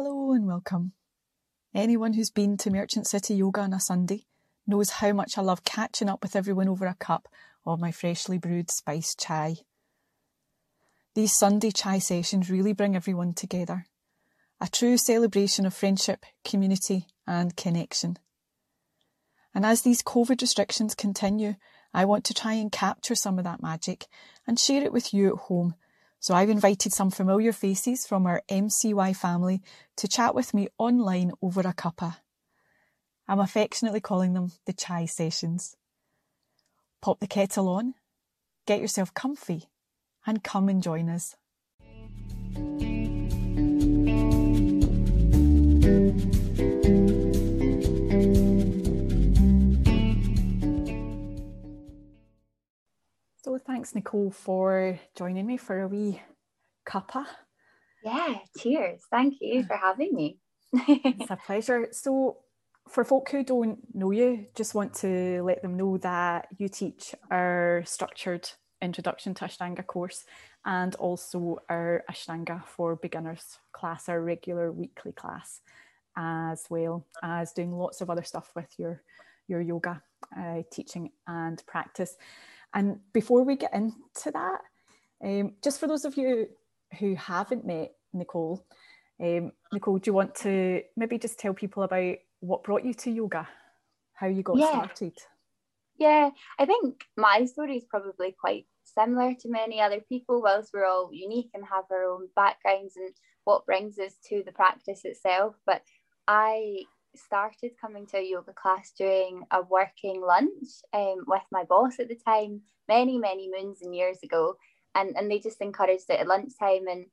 Hello and welcome. Anyone who's been to Merchant City Yoga on a Sunday knows how much I love catching up with everyone over a cup of my freshly brewed spiced chai. These Sunday chai sessions really bring everyone together. A true celebration of friendship, community, and connection. And as these COVID restrictions continue, I want to try and capture some of that magic and share it with you at home. So I've invited some familiar faces from our MCY family to chat with me online over a cuppa. I'm affectionately calling them the chai sessions. Pop the kettle on, get yourself comfy, and come and join us. Nicole, for joining me for a wee cuppa. Yeah, cheers. Thank you for having me. it's a pleasure. So, for folk who don't know you, just want to let them know that you teach our structured introduction to Ashtanga course and also our Ashtanga for beginners class, our regular weekly class, as well as doing lots of other stuff with your your yoga uh, teaching and practice. And before we get into that, um, just for those of you who haven't met Nicole, um, Nicole, do you want to maybe just tell people about what brought you to yoga, how you got yeah. started? Yeah, I think my story is probably quite similar to many other people, whilst we're all unique and have our own backgrounds and what brings us to the practice itself. But I started coming to a yoga class during a working lunch um, with my boss at the time, many, many moons and years ago. And, and they just encouraged it at lunchtime. And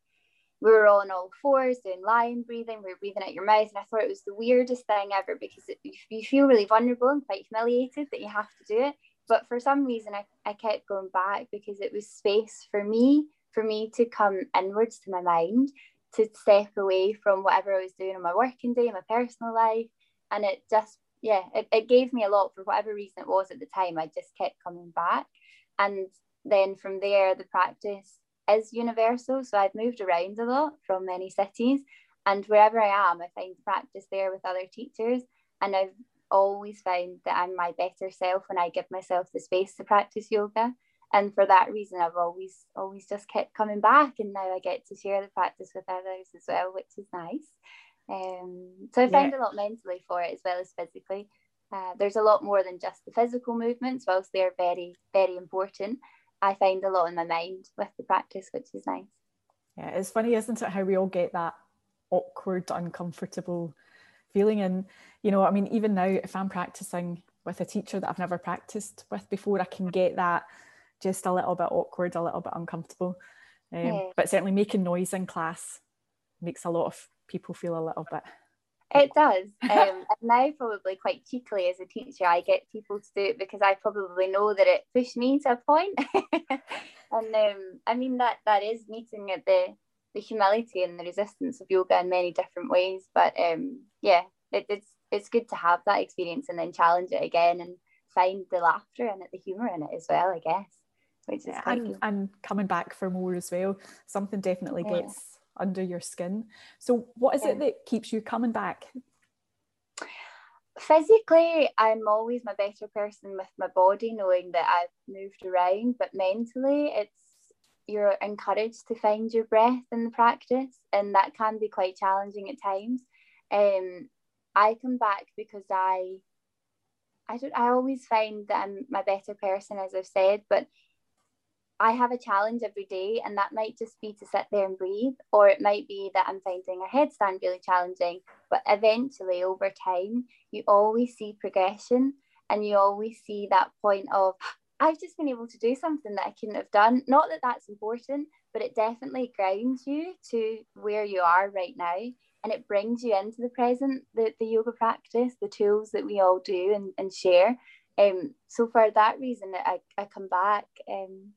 we were on all fours doing lion breathing. We were breathing out your mouth. And I thought it was the weirdest thing ever because it, you feel really vulnerable and quite humiliated that you have to do it. But for some reason, I, I kept going back because it was space for me, for me to come inwards to my mind to step away from whatever I was doing in my working day, my personal life. And it just, yeah, it, it gave me a lot for whatever reason it was at the time. I just kept coming back. And then from there, the practice is universal. So I've moved around a lot from many cities. And wherever I am, I find practice there with other teachers. And I've always found that I'm my better self when I give myself the space to practice yoga and for that reason i've always always just kept coming back and now i get to share the practice with others as well which is nice. Um, so i found yeah. a lot mentally for it as well as physically. Uh, there's a lot more than just the physical movements whilst they're very very important. I find a lot in my mind with the practice which is nice. Yeah it's funny isn't it how we all get that awkward uncomfortable feeling. And you know i mean even now if i'm practicing with a teacher that i've never practiced with before i can get that just a little bit awkward, a little bit uncomfortable. Um, yeah. But certainly making noise in class makes a lot of people feel a little bit. It does. Um, and now, probably quite cheekily as a teacher, I get people to do it because I probably know that it pushed me to a point. and um, I mean that that is meeting at the the humility and the resistance of yoga in many different ways. But um, yeah, it, it's it's good to have that experience and then challenge it again and find the laughter and the humor in it as well. I guess which is yeah, and, and coming back for more as well. Something definitely yeah. gets under your skin. So, what is yeah. it that keeps you coming back? Physically, I'm always my better person with my body, knowing that I've moved around, but mentally, it's you're encouraged to find your breath in the practice, and that can be quite challenging at times. Um, I come back because I I don't I always find that I'm my better person as I've said, but I have a challenge every day, and that might just be to sit there and breathe, or it might be that I'm finding a headstand really challenging. But eventually, over time, you always see progression, and you always see that point of, I've just been able to do something that I couldn't have done. Not that that's important, but it definitely grounds you to where you are right now. And it brings you into the present, the, the yoga practice, the tools that we all do and, and share. Um, so for that reason, I, I come back um,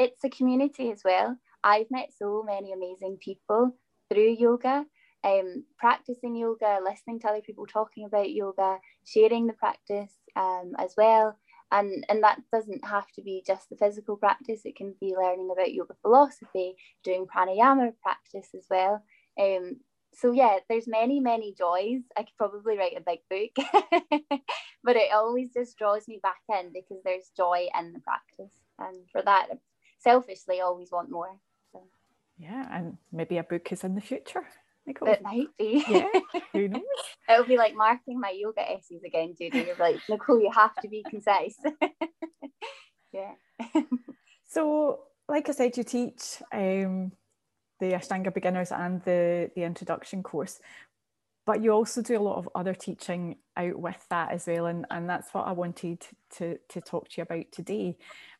it's a community as well. I've met so many amazing people through yoga, um, practicing yoga, listening to other people talking about yoga, sharing the practice um, as well. And, and that doesn't have to be just the physical practice, it can be learning about yoga philosophy, doing pranayama practice as well. Um, so yeah, there's many, many joys. I could probably write a big book, but it always just draws me back in because there's joy in the practice. And for that, selfishly, always want more. So. Yeah, and maybe a book is in the future. Nicole. It might be. Yeah, who knows? It'll be like marking my yoga essays again, Judy. You're like, Nicole, you have to be concise. yeah. so, like I said, you teach um, the Ashtanga beginners and the, the introduction course. But you also do a lot of other teaching out with that as well. And, and that's what I wanted to, to talk to you about today.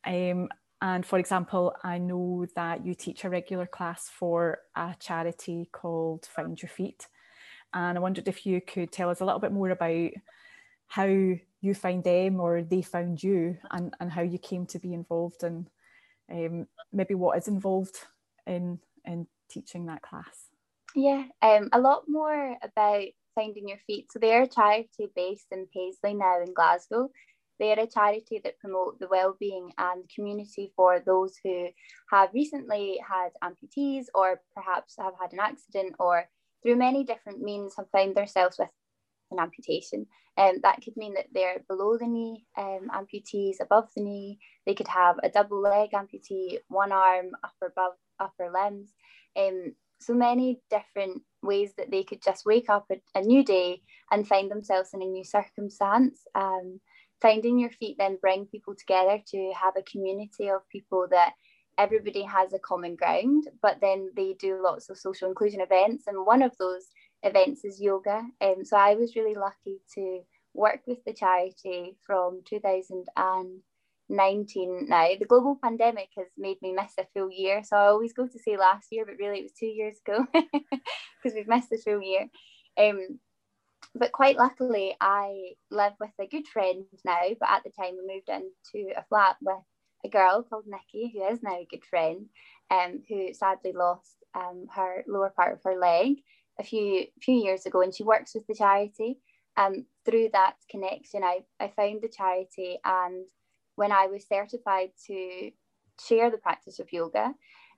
Um, and for example, I know that you teach a regular class for a charity called Find Your Feet. And I wondered if you could tell us a little bit more about how you find them or they found you and, and how you came to be involved and um, maybe what is involved in in teaching that class? Yeah, um, a lot more about Finding Your Feet. So they're a charity based in Paisley now in Glasgow. They're a charity that promote the well-being and community for those who have recently had amputees or perhaps have had an accident or through many different means have found themselves with an amputation. Um, that could mean that they're below the knee um, amputees, above the knee. They could have a double leg amputee, one arm, upper above upper limbs. Um, so many different ways that they could just wake up a, a new day and find themselves in a new circumstance. Um, finding your feet then bring people together to have a community of people that everybody has a common ground, but then they do lots of social inclusion events. And one of those events is yoga. Um, so I was really lucky to work with the charity from 2019 now. The global pandemic has made me miss a full year. So I always go to say last year, but really it was two years ago because we've missed a full year. Um, but quite luckily, I live with a good friend now. But at the time, we moved into a flat with a girl called Nikki, who is now a good friend, um, who sadly lost um, her lower part of her leg a few few years ago, and she works with the charity. Um, through that connection, I, I found the charity, and when I was certified to share the practice of yoga,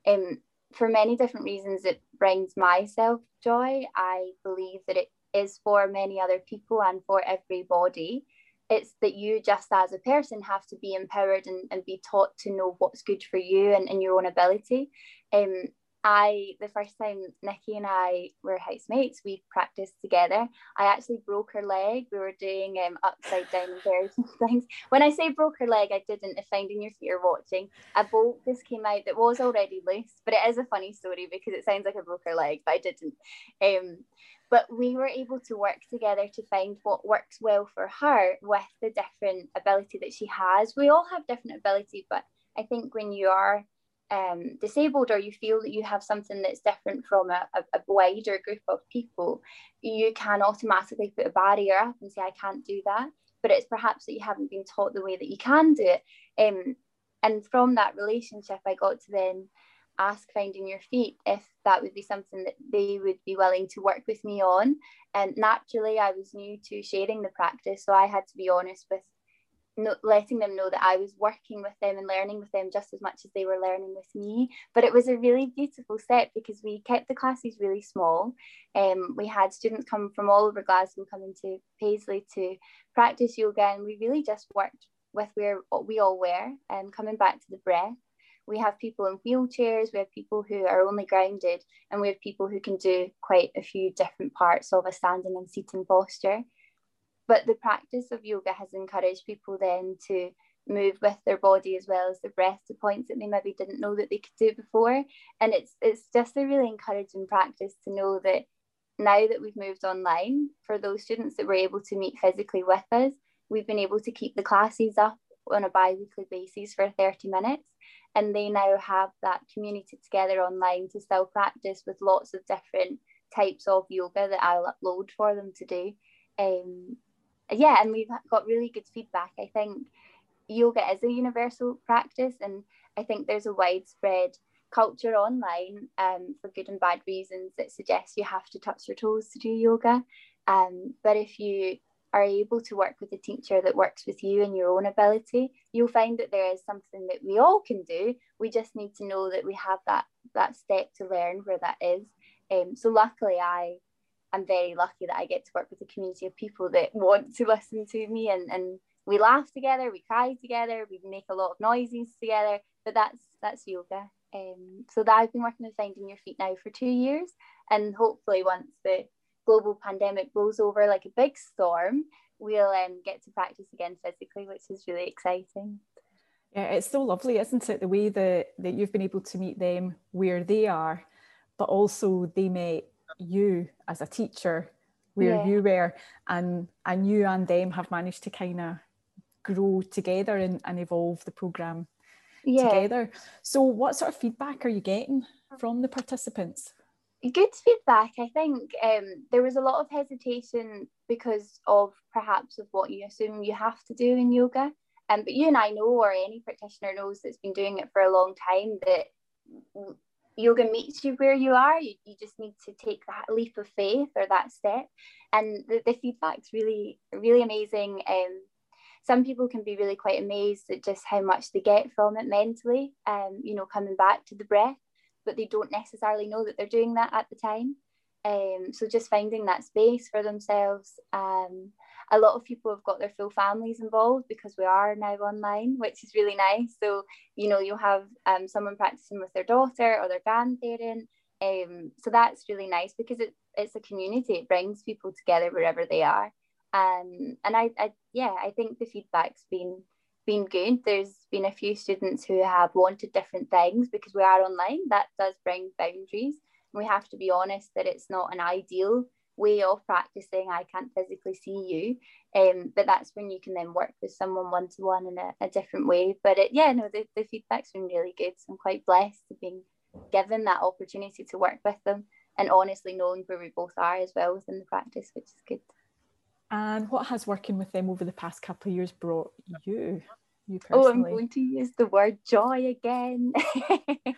um, for many different reasons, it brings myself joy. I believe that it is for many other people and for everybody. It's that you, just as a person, have to be empowered and, and be taught to know what's good for you and, and your own ability. Um, I the first time Nikki and I were housemates, we practiced together. I actually broke her leg. We were doing um, upside down various things. When I say broke her leg, I didn't. If finding your feet are watching, a bolt just came out that was already loose. But it is a funny story because it sounds like I broke her leg, but I didn't. Um, but we were able to work together to find what works well for her with the different ability that she has. We all have different ability, but I think when you are um, disabled or you feel that you have something that's different from a, a, a, wider group of people, you can automatically put a barrier up and say, I can't do that. But it's perhaps that you haven't been taught the way that you can do it. Um, and from that relationship, I got to then ask Finding Your Feet if that would be something that they would be willing to work with me on. And naturally, I was new to sharing the practice, so I had to be honest with no, letting them know that I was working with them and learning with them just as much as they were learning with me. But it was a really beautiful step because we kept the classes really small. Um, we had students come from all over Glasgow coming to Paisley to practice yoga, and we really just worked with where we all were. And um, coming back to the breath, we have people in wheelchairs, we have people who are only grounded, and we have people who can do quite a few different parts of a standing and seating posture. But the practice of yoga has encouraged people then to move with their body as well as their breath to points that they maybe didn't know that they could do before. And it's it's just a really encouraging practice to know that now that we've moved online, for those students that were able to meet physically with us, we've been able to keep the classes up on a bi-weekly basis for 30 minutes. And they now have that community together online to still practice with lots of different types of yoga that I'll upload for them to do. Um, yeah, and we've got really good feedback. I think yoga is a universal practice, and I think there's a widespread culture online um, for good and bad reasons that suggests you have to touch your toes to do yoga. Um, but if you are able to work with a teacher that works with you and your own ability, you'll find that there is something that we all can do. We just need to know that we have that that step to learn where that is. Um, so luckily, I I'm very lucky that I get to work with a community of people that want to listen to me and, and we laugh together, we cry together, we make a lot of noises together. But that's that's yoga. Um, so that I've been working with Finding Your Feet now for two years, and hopefully once the global pandemic blows over like a big storm, we'll um, get to practice again physically, which is really exciting. Yeah, it's so lovely, isn't it? The way that, that you've been able to meet them where they are, but also they met you as a teacher where yeah. you were, and and you and them have managed to kind of grow together and, and evolve the program yeah. together. So, what sort of feedback are you getting from the participants? Good feedback. I think um, there was a lot of hesitation because of perhaps of what you assume you have to do in yoga. Um, but you and I know, or any practitioner knows that's been doing it for a long time, that yoga meets you where you are. You, you just need to take that leap of faith or that step. And the, the feedback's really, really amazing. Um, some people can be really quite amazed at just how much they get from it mentally, um, you know, coming back to the breath, but they don't necessarily know that they're doing that at the time. Um, so just finding that space for themselves. Um, a lot of people have got their full families involved because we are now online, which is really nice. So, you know, you'll have um, someone practicing with their daughter or their grandparent. Um, so that's really nice because it, it's a community. It brings people together wherever they are. Um, and I, I, yeah, I think the feedback's been been good. There's been a few students who have wanted different things because we are online. That does bring boundaries. We have to be honest that it's not an ideal way of practicing. I can't physically see you, um, but that's when you can then work with someone one to one in a, a, different way. But it, yeah, no, the, the feedback's been really good. So I'm quite blessed to being given that opportunity to work with them and honestly knowing where we both are as well within the practice, which is good. And what has working with them over the past couple of years brought you? You personally? Oh, I'm going to use the word joy again.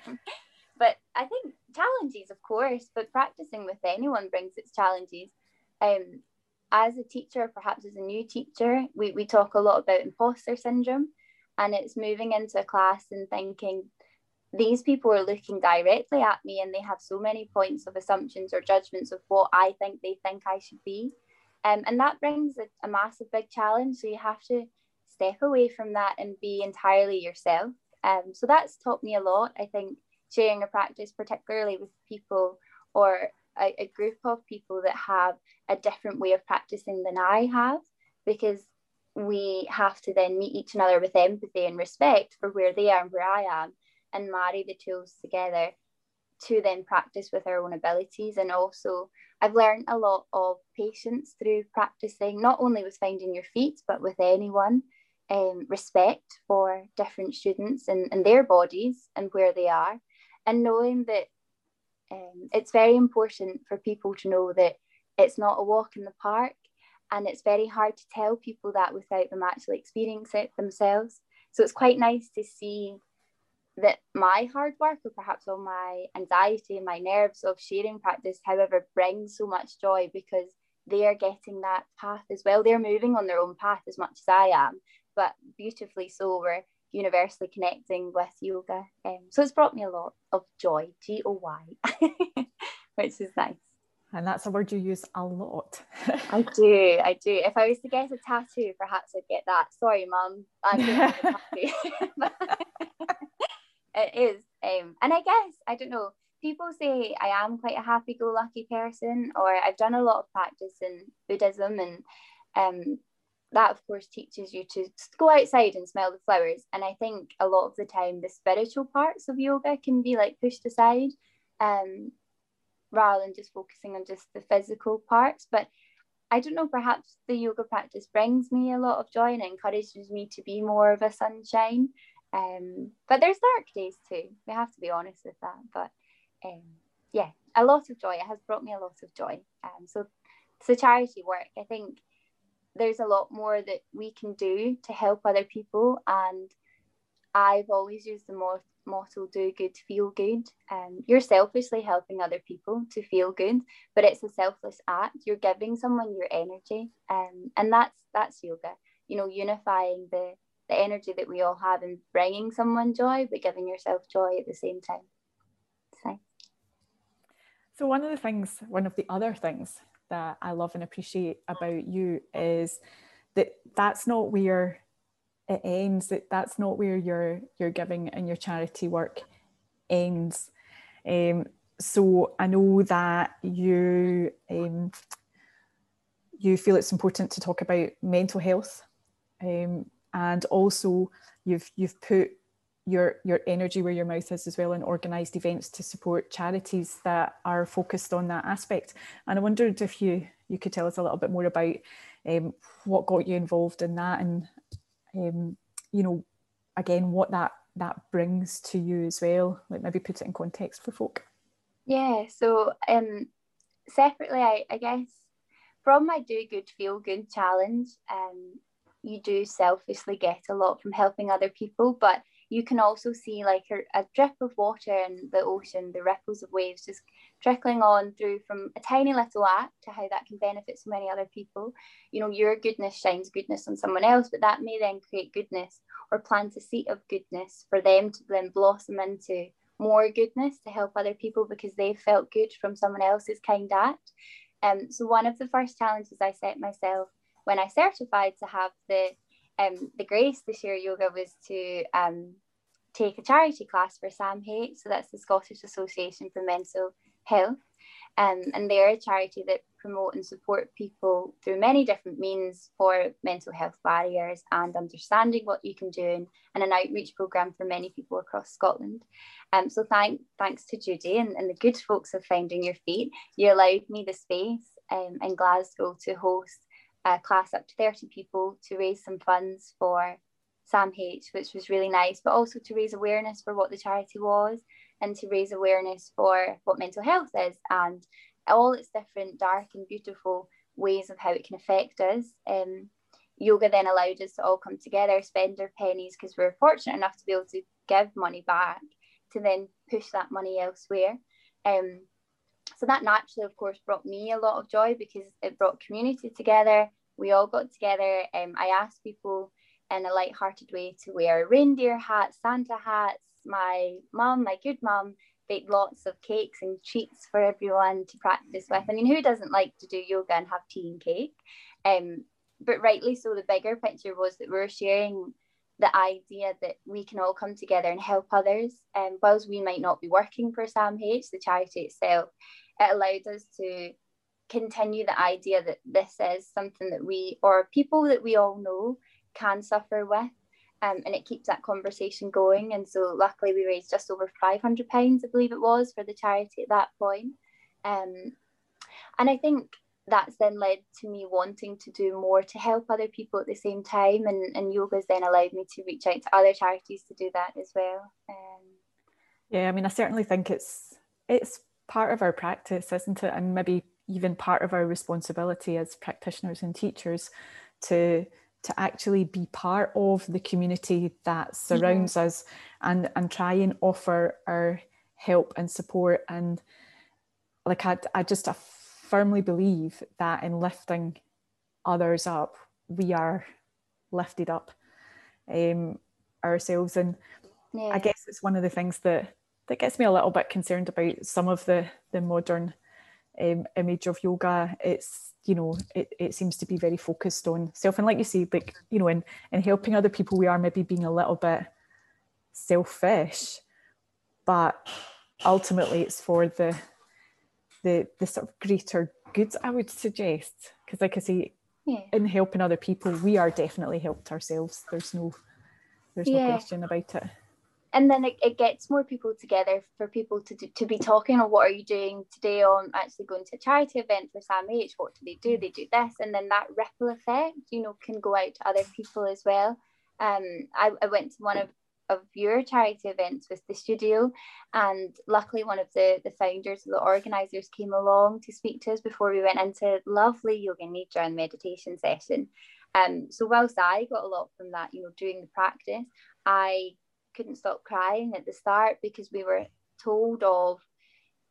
but I think challenges, of course, but practicing with anyone brings its challenges. Um, as a teacher, perhaps as a new teacher, we, we talk a lot about imposter syndrome, and it's moving into a class and thinking, these people are looking directly at me and they have so many points of assumptions or judgments of what I think they think I should be. Um, and that brings a, a massive big challenge. So you have to step away from that and be entirely yourself. Um, so that's taught me a lot. I think sharing a practice, particularly with people or a, a, group of people that have a different way of practicing than I have, because we have to then meet each other with empathy and respect for where they are and where I am and marry the tools together to then practice with our own abilities. And also, I've learned a lot of patience through practicing, not only with finding your feet, but with anyone. Um, respect for different students and, and their bodies and where they are, and knowing that um, it's very important for people to know that it's not a walk in the park and it's very hard to tell people that without them actually experiencing it themselves. So it's quite nice to see that my hard work or perhaps all my anxiety and my nerves of sharing practice, however, brings so much joy because they are getting that path as well. They're moving on their own path as much as I am, but beautifully so. We're universally connecting with yoga. Um, so it's brought me a lot of joy, G O Y, which is nice. And that's a word you use a lot. I do, I do. If I was to get a tattoo, perhaps I'd get that. Sorry, mum. I it is. Um, and I guess, I don't know, people say I am quite a happy go lucky person, or I've done a lot of practice in Buddhism, and um, that, of course, teaches you to go outside and smell the flowers. And I think a lot of the time, the spiritual parts of yoga can be like pushed aside um, rather than just focusing on just the physical parts. But I don't know, perhaps the yoga practice brings me a lot of joy and encourages me to be more of a sunshine. Um, but there's dark days too. We have to be honest with that. But um, yeah, a lot of joy. It has brought me a lot of joy. Um, so so charity work. I think there's a lot more that we can do to help other people, and I've always used the motto "Do good, feel good." Um, you're selfishly helping other people to feel good, but it's a selfless act. You're giving someone your energy, um, and that's that's yoga. You know, unifying the the energy that we all have in bringing someone joy, but giving yourself joy at the same time. So, so one of the things, one of the other things that I love and appreciate about you is that that's not where it ends. That that's not where your your giving and your charity work ends. Um, so I know that you um, you feel it's important to talk about mental health, um, and also you've you've put your your energy where your mouth is as well in organised events to support charities that are focused on that aspect. And I wondered if you you could tell us a little bit more about um, what got you involved in that, and um, you know, again, what that that brings to you as well. Like maybe put it in context for folk. Yeah. So um, separately, I, I guess from my do good feel good challenge, um, you do selfishly get a lot from helping other people, but you can also see like a, a, drip of water in the ocean, the ripples of waves just trickling on through from a tiny little act to how that can benefit so many other people. You know, your goodness shines goodness on someone else, but that may then create goodness or plant a seed of goodness for them to then blossom into more goodness to help other people because they felt good from someone else's kind act. Um, so one of the first challenges I set myself when I certified to have the um, the grace this year yoga was to um, take a charity class for SAMH, so that's the Scottish Association for Mental Health. Um, and they're a charity that promote and support people through many different means for mental health barriers and understanding what you can do and, and an outreach program for many people across Scotland. Um, so thank, thanks to Judy and, and the good folks of Finding Your Feet, you allowed me the space um, in Glasgow to host a class up to 30 people to raise some funds for SAMH, which was really nice, but also to raise awareness for what the charity was and to raise awareness for what mental health is and all its different dark and beautiful ways of how it can affect us. Um, yoga then allowed us to all come together, spend our pennies because we we're fortunate enough to be able to give money back to then push that money elsewhere. Um, so that naturally, of course, brought me a lot of joy because it brought community together. We all got together. Um, I asked people in a light-hearted way to wear reindeer hats, Santa hats. My mum, my good mum, baked lots of cakes and treats for everyone to practice with. I mean, who doesn't like to do yoga and have tea and cake? Um, but rightly so, the bigger picture was that we we're sharing the idea that we can all come together and help others. And um, whilst we might not be working for SAMH, the charity itself, it allowed us to continue the idea that this is something that we or people that we all know can suffer with. Um, and it keeps that conversation going. And so, luckily, we raised just over five hundred pounds, I believe it was, for the charity at that point. Um, and I think that's then led to me wanting to do more to help other people at the same time. And, and yoga's then allowed me to reach out to other charities to do that as well. Um, yeah, I mean, I certainly think it's it's part of our practice, isn't it? And maybe even part of our responsibility as practitioners and teachers to to actually be part of the community that surrounds yeah. us and and try and offer our help and support and like I, I just I firmly believe that in lifting others up we are lifted up um, ourselves and yeah. I guess it's one of the things that that gets me a little bit concerned about some of the the modern um, image of yoga. It's you know it, it seems to be very focused on self and like you say like you know in in helping other people we are maybe being a little bit selfish but ultimately it's for the the the sort of greater good i would suggest because like i say yeah. in helping other people we are definitely helped ourselves there's no there's yeah. no question about it and then it, it gets more people together for people to do, to be talking on what are you doing today on actually going to a charity event for SAMH what do they do? They do this. And then that ripple effect you know can go out to other people as well. Um I, I went to one of of your charity events with the studio and luckily one of the the founders the organizers came along to speak to us before we went into lovely yoga nidra and meditation session. Um so whilst i got a lot from that you know doing the practice i couldn't stop crying at the start because we were told of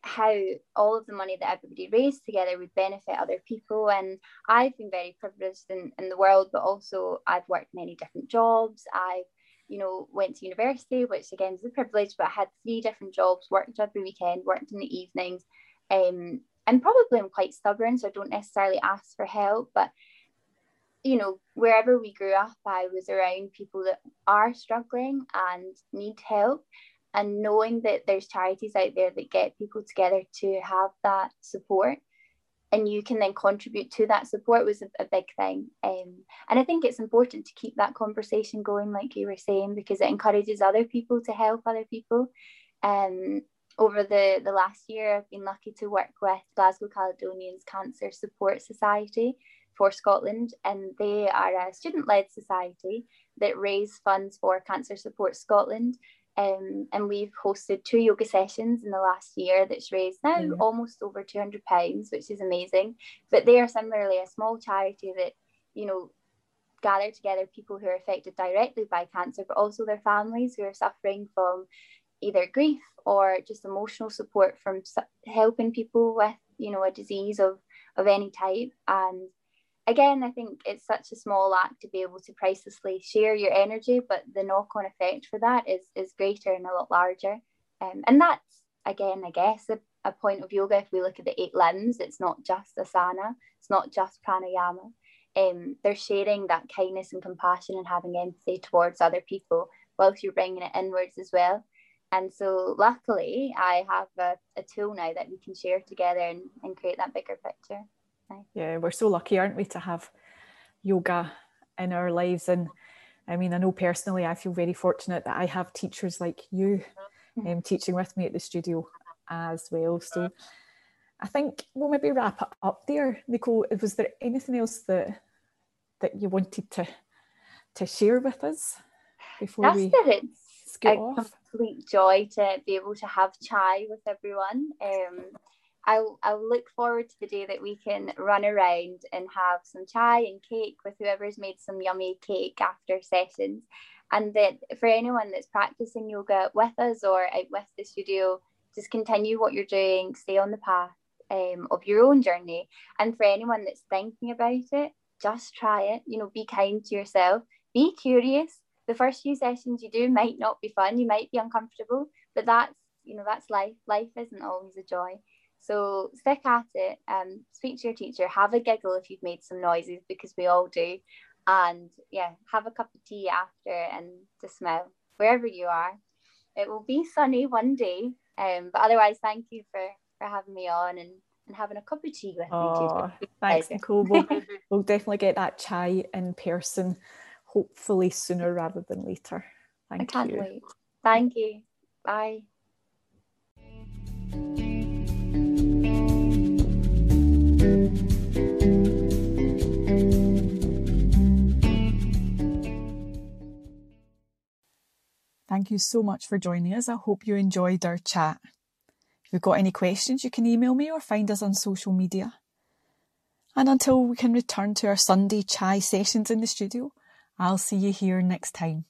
how all of the money that everybody raised together would benefit other people and i've been very privileged in, in the world but also i've worked many different jobs i've you know went to university which again is a privilege but I had three different jobs worked every weekend worked in the evenings um, and probably I'm quite stubborn, so I don't necessarily ask for help. But you know, wherever we grew up, I was around people that are struggling and need help. And knowing that there's charities out there that get people together to have that support and you can then contribute to that support was a, a big thing. Um, and I think it's important to keep that conversation going, like you were saying, because it encourages other people to help other people. Um, over the, the last year, I've been lucky to work with Glasgow Caledonians Cancer Support Society for Scotland, and they are a student led society that raise funds for Cancer Support Scotland. Um, and we've hosted two yoga sessions in the last year that's raised now mm-hmm. almost over 200 pounds which is amazing but they are similarly a small charity that you know gather together people who are affected directly by cancer but also their families who are suffering from either grief or just emotional support from helping people with you know a disease of of any type and again, I think it's such a small act to be able to pricelessly share your energy, but the knock-on effect for that is is greater and a lot larger. Um, and that's again, I guess, a, a point of yoga. If we look at the eight limbs, it's not just asana, it's not just pranayama. Um, they're sharing that kindness and compassion and having empathy towards other people whilst you're bringing it inwards as well. And so, luckily, I have a, a tool now that we can share together and, and create that bigger picture. Yeah, we're so lucky, aren't we, to have yoga in our lives. And I mean, I know personally, I feel very fortunate that I have teachers like you mm-hmm. um, teaching with me at the studio as well. So I think we'll maybe wrap it up there. Nicole, was there anything else that that you wanted to to share with us before That's we it. It's a off? complete joy to be able to have chai with everyone. Um, I'll, I'll look forward to the day that we can run around and have some chai and cake with whoever's made some yummy cake after sessions. And that for anyone that's practicing yoga with us or out with the studio, just continue what you're doing, stay on the path um, of your own journey. And for anyone that's thinking about it, just try it. You know, be kind to yourself, be curious. The first few sessions you do might not be fun, you might be uncomfortable, but that's you know that's life. Life isn't always a joy. So stick at it, um, speak to your teacher, have a giggle if you've made some noises because we all do. And yeah, have a cup of tea after and just smile wherever you are. It will be sunny one day. Um, but otherwise, thank you for, for having me on and, and having a cup of tea with oh, me. Thanks, Nicole. We'll, we'll definitely get that chai in person, hopefully sooner rather than later. Thank I can't you. wait. Thank you. Bye. Thank you so much for joining us. I hope you enjoyed our chat. If you've got any questions, you can email me or find us on social media. And until we can return to our Sunday chai sessions in the studio, I'll see you here next time.